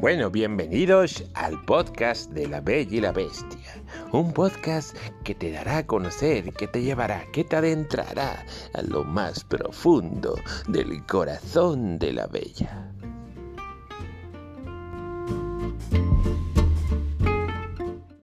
Bueno, bienvenidos al podcast de La Bella y la Bestia. Un podcast que te dará a conocer, que te llevará, que te adentrará a lo más profundo del corazón de la Bella.